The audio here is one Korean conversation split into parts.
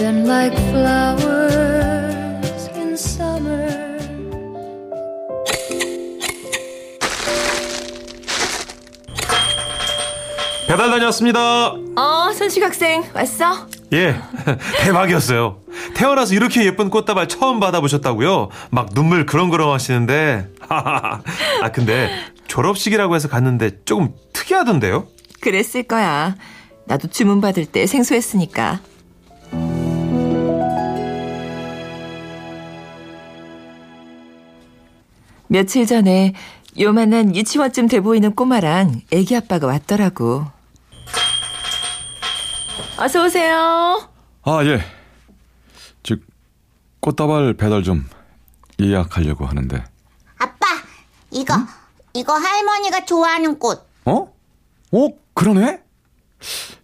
Then like flowers in summer 배달 다녀왔습니다. 어, 손식 학생 왔어? 예, 대박이었어요. 태어나서 이렇게 예쁜 꽃다발 처음 받아보셨다고요? 막 눈물 그렁그렁 하시는데. 아, 근데 졸업식이라고 해서 갔는데 조금 특이하던데요? 그랬을 거야. 나도 주문 받을 때 생소했으니까. 며칠 전에 요만한 유치원쯤 돼 보이는 꼬마랑 애기 아빠가 왔더라고. 어서 오세요. 아, 예. 즉, 꽃다발 배달 좀 예약하려고 하는데. 아빠, 이거, 응? 이거 할머니가 좋아하는 꽃. 어? 어, 그러네?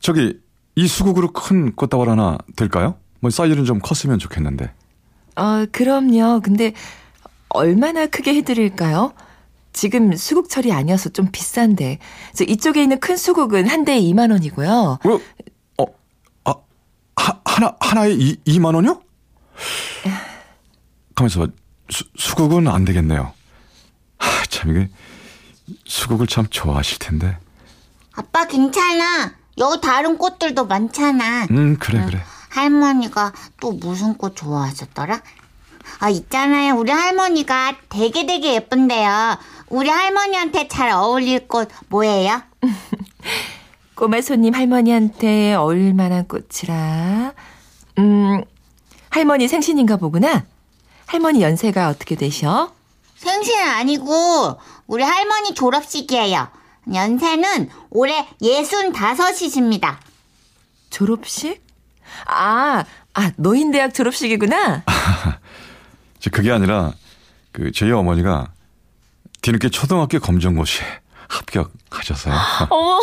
저기, 이 수국으로 큰 꽃다발 하나 될까요? 뭐, 사이즈는 좀 컸으면 좋겠는데. 어, 그럼요. 근데, 얼마나 크게 해드릴까요? 지금 수국철이 아니어서 좀 비싼데. 저 이쪽에 있는 큰 수국은 한 대에 2만 원이고요. 어? 하, 하나, 하나에 이, 2만 원이요? 가면서 수, 수국은 안 되겠네요. 하, 참, 이게, 수국을 참 좋아하실 텐데. 아빠 괜찮아. 여기 다른 꽃들도 많잖아. 음, 그래, 그래. 할머니가 또 무슨 꽃 좋아하셨더라? 아, 있잖아요. 우리 할머니가 되게 되게 예쁜데요. 우리 할머니한테 잘 어울릴 꽃 뭐예요? 꼬마 손님 할머니한테 어울릴 만한 꽃이라. 음, 할머니 생신인가 보구나. 할머니 연세가 어떻게 되셔? 생신은 아니고 우리 할머니 졸업식이에요. 연세는 올해 예순 다섯이십니다. 졸업식? 아, 아, 노인대학 졸업식이구나. 그게 아니라 그 저희 어머니가 뒤늦게 초등학교 검정고시에 합격하셨어요. 어머,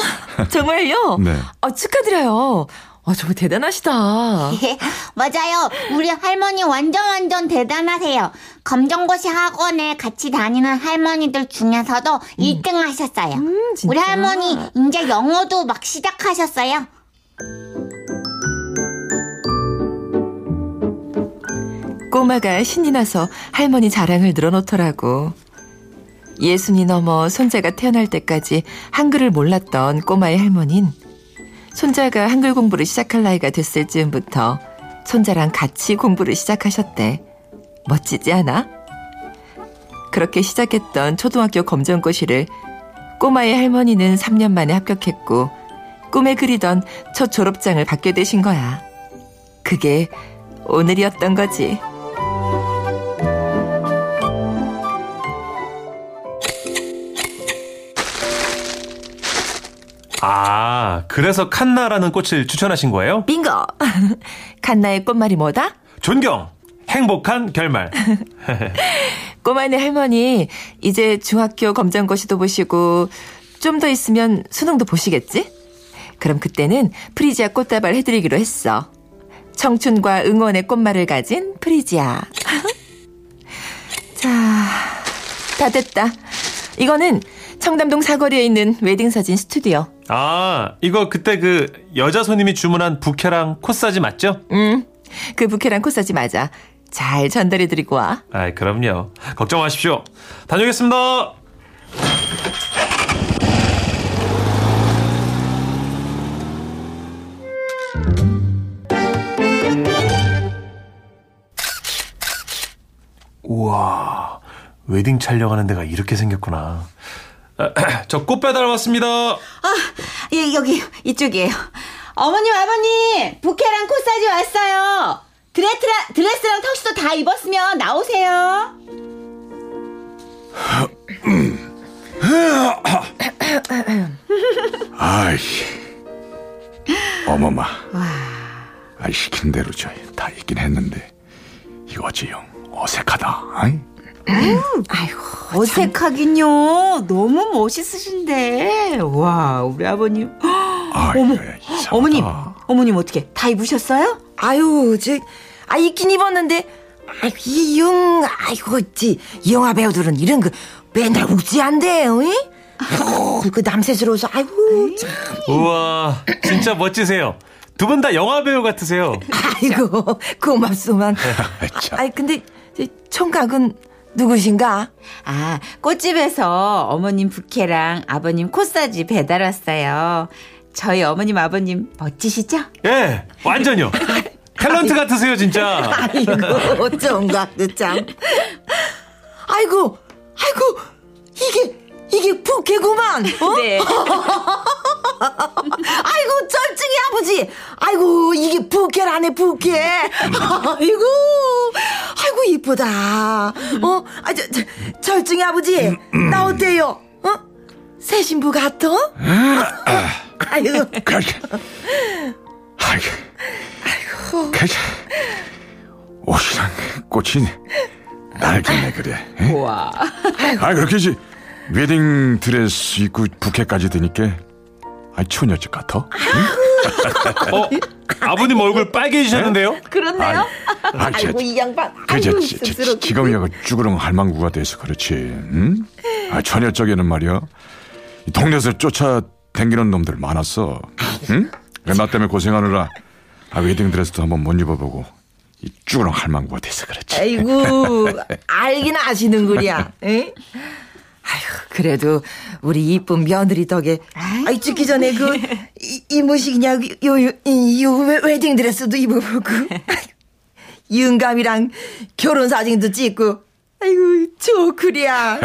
정말요? 네. 아, 축하드려요. 아, 정말 대단하시다. 맞아요. 우리 할머니 완전 완전 대단하세요. 검정고시 학원에 같이 다니는 할머니들 중에서도 음. 1등 하셨어요. 음, 우리 할머니 이제 영어도 막 시작하셨어요. 꼬마가 신이 나서 할머니 자랑을 늘어놓더라고. 예순이 넘어 손자가 태어날 때까지 한글을 몰랐던 꼬마의 할머니는 손자가 한글 공부를 시작할 나이가 됐을 즈음부터 손자랑 같이 공부를 시작하셨대. 멋지지 않아? 그렇게 시작했던 초등학교 검정고시를 꼬마의 할머니는 3년 만에 합격했고 꿈에 그리던 첫 졸업장을 받게 되신 거야. 그게 오늘이었던 거지. 아, 그래서 칸나라는 꽃을 추천하신 거예요? 빙고! 칸나의 꽃말이 뭐다? 존경! 행복한 결말. 꼬마네 할머니, 이제 중학교 검정고시도 보시고, 좀 더 있으면 수능도 보시겠지? 그럼 그때는 프리지아 꽃다발 해드리기로 했어. 청춘과 응원의 꽃말을 가진 프리지아. 자, 다 됐다. 이거는 청담동 사거리에 있는 웨딩사진 스튜디오. 아, 이거 그때 그 여자 손님이 주문한 부케랑 코사지 맞죠? 응. 그 부케랑 코사지 맞아. 잘 전달해드리고 와. 아, 그럼요. 걱정 마십시오. 다녀오겠습니다. 우와, 웨딩 촬영하는 데가 이렇게 생겼구나. 저 꽃 배달 왔습니다. 아, 예, 여기, 이쪽이에요. 어머님, 아버님, 부케랑 코사지 왔어요. 드레스랑, 드레스랑 턱시도 다 입었으면 나오세요. 아이, 어머마. 아, 시킨 대로 저다 있긴 했는데 이거 어찌영 어색하다. 아이? 아이고, 어색하긴요. 너무 멋있으신데. 와, 우리 아버님. 아이, 어머, 이상하다. 어머님, 어머님 어떻게 다 입으셨어요? 아유, 저, 아, 입긴 입었는데, 아이고, 이 영, 아이고, 지, 영화 배우들은 이런 거 맨날 웃지 않대요, 이? 아이고, 그 남새스러워서, 아이고, 참. 우와, 진짜 멋지세요. 두 분 다 영화 배우 같으세요. 아이고, 고맙소만. 참. 아이, 근데, 저 총각은 누구신가? 아, 꽃집에서 어머님 부케랑 아버님 코사지 배달 왔어요. 저희 어머님, 아버님 멋지시죠? 예, 완전요. 탤런트 같으세요, 진짜. 아이고, 총각도 참. 아이고, 아이고, 이게, 이게 부캐구만. 어? 네. 아이고 쩔증이 아버지 아이고 이게 부캐라네 부캐 아이고 아 이쁘다 어? 아, 저, 저, 절증이 아버지 나 어때요? 어? 새 신부 같아? 아이고 그렇게. 아이고. 그렇게. 옷이랑 꽃이 날겠네 그래. 에? 와. 아 그렇게지. 웨딩 드레스 입고 부케까지 드니까 아 처녀집 같아. 어, 아버님 얼굴 빨개지셨는데요? 그렇네요. 아, 아이고 이 양반 그저 아이고 지- 지- 쑥스럽게 지금이야 쭈그렁 할망구가 돼서 그렇지. 응? 아 처녀 쪽에는 말이야. 이 동네에서 쫓아 댕기는 놈들 많았어. 응? 그나 때문에 고생하느라 아, 웨딩 드레스도 한번 못 입어보고 이 쭈그렁 할망구가 돼서 그렇지. 아이고 알긴 아시는구려 에? 아이고 그래도 우리 이쁜 며느리 덕에 아이 죽기 전에 그 이- 이모식이냐 요요 이, 요 웨- 웨딩 드레스도 입어보고 윤감이랑 결혼 사진도 찍고 아이고 좋구랴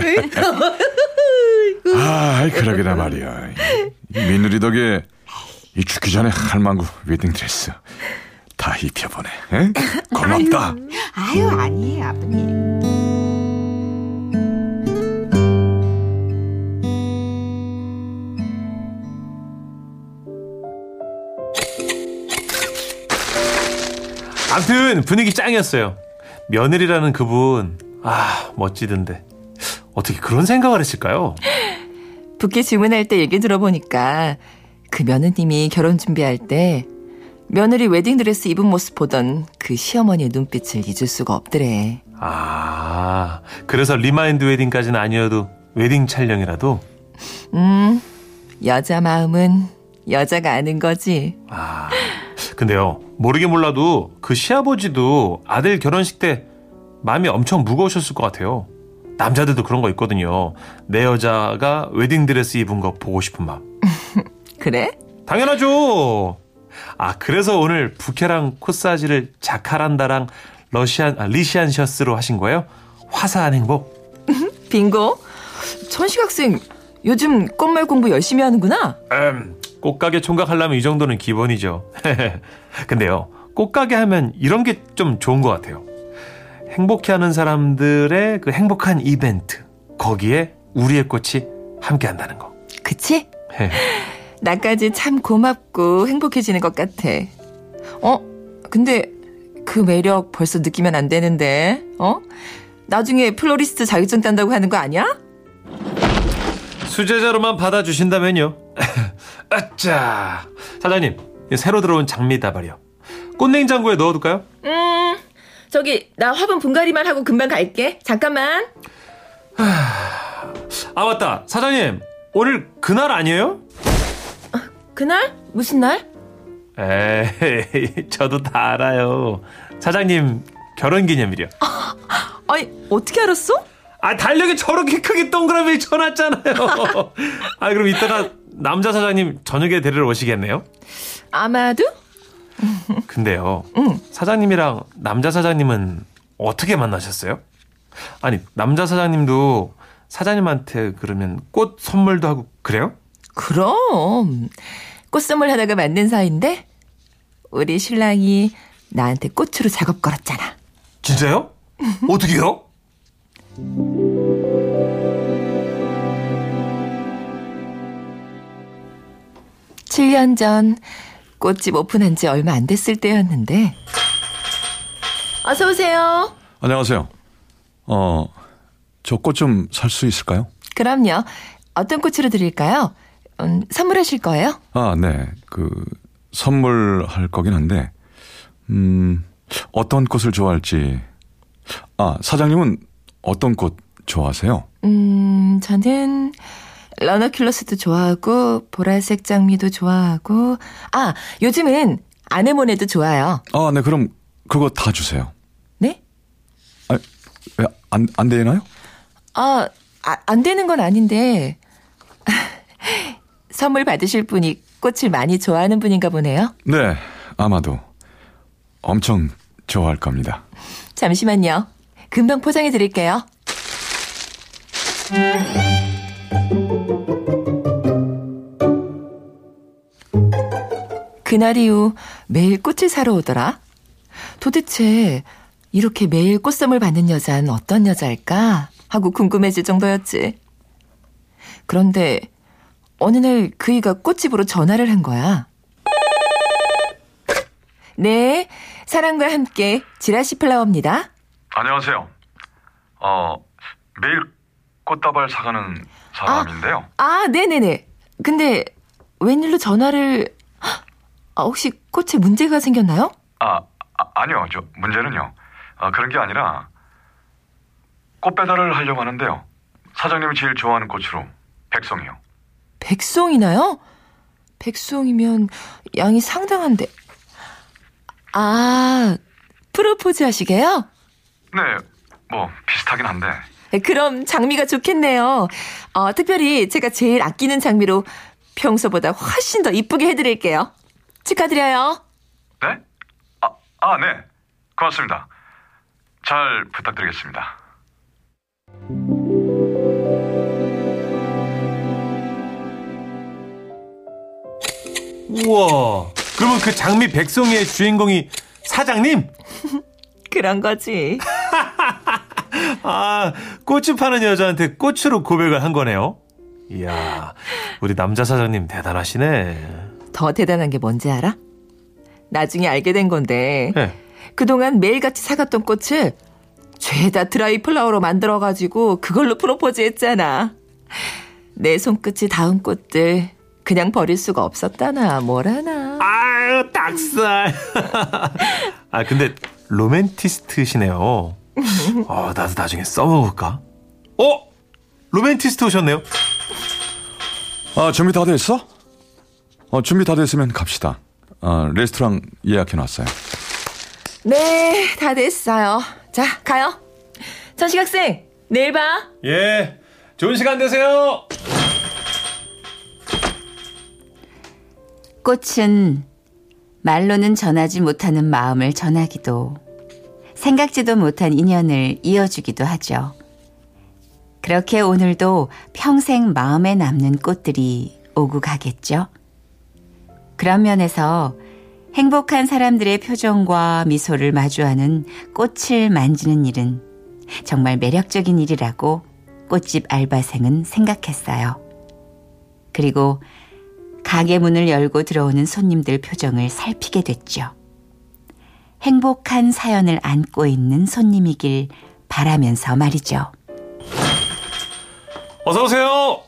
아, 그러게나 말이야. 이 며느리 덕에 이 죽기 전에 할망구 웨딩 드레스 다 입혀보네. 에? 고맙다. 아유, 아니에요, 아버님. 아무튼 분위기 짱이었어요. 며느리라는 그분, 아, 멋지던데. 어떻게 그런 생각을 했을까요? 부케 주문할 때 얘기 들어보니까 그 며느님이 결혼 준비할 때 며느리 웨딩드레스 입은 모습 보던 그 시어머니의 눈빛을 잊을 수가 없더래. 아, 그래서 remind wedding까지는 아니어도 웨딩 촬영이라도? 음, 여자 마음은 여자가 아는 거지. 아, 근데요, 모르게 몰라도 그 시아버지도 아들 결혼식 때 마음이 엄청 무거우셨을 것 같아요. 남자들도 그런 거 있거든요. 내 여자가 웨딩드레스 입은 거 보고 싶은 마음. 그래? 당연하죠. 아, 그래서 오늘 부케랑 코사지를 자카란다랑 러시안, 아, 리시안 셔스로 하신 거예요? 화사한 행복? 빙고. 천식 학생 요즘 꽃말 공부 열심히 하는구나. 음, 꽃가게 총각 하려면 이 정도는 기본이죠. 근데요, 꽃가게 하면 이런 게 좀 좋은 것 같아요. 행복해 하는 사람들의 그 행복한 이벤트. 거기에 우리의 꽃이 함께 한다는 거. 그치? 나까지 참 고맙고 행복해지는 것 같아. 어? 근데 그 매력 벌써 느끼면 안 되는데, 어? 나중에 플로리스트 자격증 딴다고 하는 거 아니야? 수제자로만 받아주신다면요. 아싸. 사장님, 이 새로 들어온 장미 다발이요. 꽃냉장고에 넣어둘까요? 음, 저기, 나 화분 분갈이만 하고 금방 갈게. 잠깐만. 아, 맞다. 사장님, 오늘 그날 아니에요? 그날? 무슨 날? 에이, 저도 다 알아요. 사장님, 결혼 기념일이요. 아니, 어떻게 알았어? 아, 달력에 저렇게 크게 동그라미 쳐놨잖아요. 아, 그럼 이따가 남자 사장님 저녁에 데리러 오시겠네요? 아마도? 근데요, 사장님이랑 남자 사장님은 어떻게 만나셨어요? 아니, 남자 사장님도 사장님한테 그러면 꽃 선물도 하고 그래요? 그럼. 꽃 선물 하다가 만난 사이인데, 우리 신랑이 나한테 꽃으로 작업 걸었잖아. 진짜요? 어떻게요? 칠년전 꽃집 오픈한 지 얼마 안 됐을 때였는데. 어서 오세요. 안녕하세요. 어, 저 꽃 좀 살 수 있을까요? 그럼요. 어떤 꽃으로 드릴까요? 음, 선물하실 거예요? 아, 네. 그, 선물할 거긴 한데, 음, 어떤 꽃을 좋아할지. 아, 사장님은 어떤 꽃 좋아하세요? 음, 저는 러너큘러스도 좋아하고 보라색 장미도 좋아하고 아, 요즘은 아네모네도 좋아요. 아, 네. 그럼 그거 다 주세요. 네? 아, 왜, 안, 안 되나요? 아, 아, 안 되는 건 아닌데 선물 받으실 분이 꽃을 많이 좋아하는 분인가 보네요. 네. 아마도 엄청 좋아할 겁니다. 잠시만요. 금방 포장해 드릴게요. 그날 이후 매일 꽃을 사러 오더라. 도대체 이렇게 매일 꽃선물 받는 여자는 어떤 여자일까? 하고 궁금해질 정도였지. 그런데 어느 날 그이가 꽃집으로 전화를 한 거야. 네, 사랑과 함께 지라시 플라워입니다. 안녕하세요. 어, 매일 꽃다발 사가는 사람인데요. 아, 네네네. 근데 웬일로 전화를 아, 혹시 꽃에 문제가 생겼나요? 아, 아 니요저 문제는요. 아, 그런 게 아니라 꽃 배달을 하려고 하는데요. 사장님이 제일 좋아하는 꽃으로 백송이요. 백송이나요? 백송이면 양이 상당한데. 아, 프로포즈 하시게요? 네, 뭐 비슷하긴 한데. 그럼 장미가 좋겠네요. 어, 특별히 제가 제일 아끼는 장미로 평소보다 훨씬 더 이쁘게 해드릴게요. 축하드려요. 네? 아, 아, 네. 고맙습니다. 잘 부탁드리겠습니다. 우와. 그러면 그 장미 백송이의 주인공이 사장님? 그런 거지. 아, 꽃을 파는 여자한테 꽃으로 고백을 한 거네요. 이야, 우리 남자 사장님 대단하시네. 더 대단한 게 뭔지 알아? 나중에 알게 된 건데 네. 그동안 매일같이 사갔던 꽃을 죄다 드라이 플라워로 만들어가지고 그걸로 프로포즈 했잖아. 내 손끝이 닿은 꽃들 그냥 버릴 수가 없었다나 뭐라나. 아유, 닭살. 아, 근데 로맨티스트시네요. 어, 나도 나중에 써먹을까? 어? 로맨티스트 오셨네요. 아, 준비 다 됐어? 어, 준비 다 됐으면 갑시다. 아, 레스토랑 예약해놨어요. 네, 다 됐어요. 자, 가요. 전식 학생, 내일 봐. 예, 좋은 시간 되세요. 꽃은 말로는 전하지 못하는 마음을 전하기도, 생각지도 못한 인연을 이어주기도 하죠. 그렇게 오늘도 평생 마음에 남는 꽃들이 오고 가겠죠. 그런 면에서 행복한 사람들의 표정과 미소를 마주하는 꽃을 만지는 일은 정말 매력적인 일이라고 꽃집 알바생은 생각했어요. 그리고 가게 문을 열고 들어오는 손님들 표정을 살피게 됐죠. 행복한 사연을 안고 있는 손님이길 바라면서 말이죠. 어서 오세요.